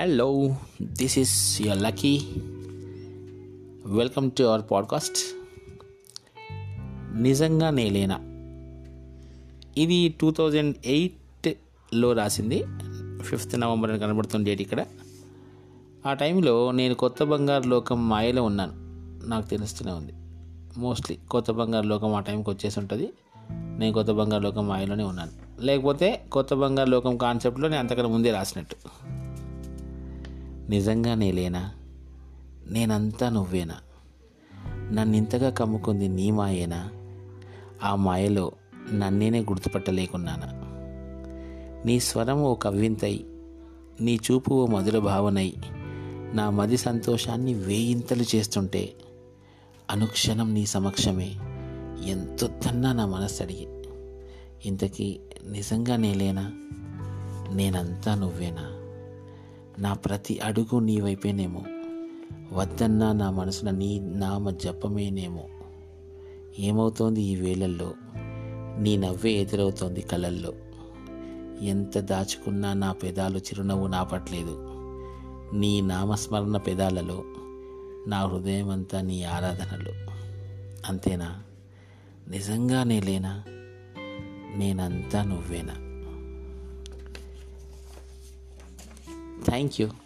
Hello, this is your Lucky. Welcome to our podcast నిజంగా నేలేనా ఇది టూ థౌజండ్ ఎయిట్లో రాసింది. ఫిఫ్త్ నవంబర్ అని కనబడుతుంది డేట్ ఇక్కడ. ఆ టైంలో నేను కొత్త బంగారు లోకం మాయలో ఉన్నాను. నాకు తెలుస్తూనే ఉంది. మోస్ట్లీ కొత్త బంగారు లోకం ఆ టైంకి వచ్చేసి ఉంటుంది. నేను కొత్త బంగారు లోకం మాయలోనే ఉన్నాను. లేకపోతే కొత్త బంగారు లోకం కాన్సెప్ట్లో నేను అంతకన్నా ముందే రాసినట్టు. నిజంగా నేలేనా నేనంతా నువ్వేనా? నన్ను ఇంతగా కమ్ముకుంది నీ మాయేనా? ఆ మాయలో నన్నేనే గుర్తుపట్టలేకున్నానా? నీ స్వరం ఓ కవ్వింతై నీ చూపు ఓ మధుర భావనై నా మది సంతోషాన్ని వేయింతలు చేస్తుంటే అనుక్షణం నీ సమక్షమే ఎంతొద్దన్నా నా మనస్సు అడిగి ఇంతకీ నిజంగా నేలేనా నేనంతా నువ్వేనా? నా ప్రతి అడుగు నీ వైపేనేమో. వద్దన్నా నా మనసున నీ నామ జపమేనేమో. ఏమవుతోంది ఈ వేళల్లో? నీ నవ్వే ఎదురవుతోంది కళల్లో ఎంత దాచుకున్నా నా పెదాలు చిరునవ్వు నాపట్లేదు నీ నామస్మరణ పెదాలలో నా హృదయం అంతా నీ ఆరాధనలు. అంతేనా? నిజంగానే లేనా? నేనంతా నువ్వేనా? Thank you.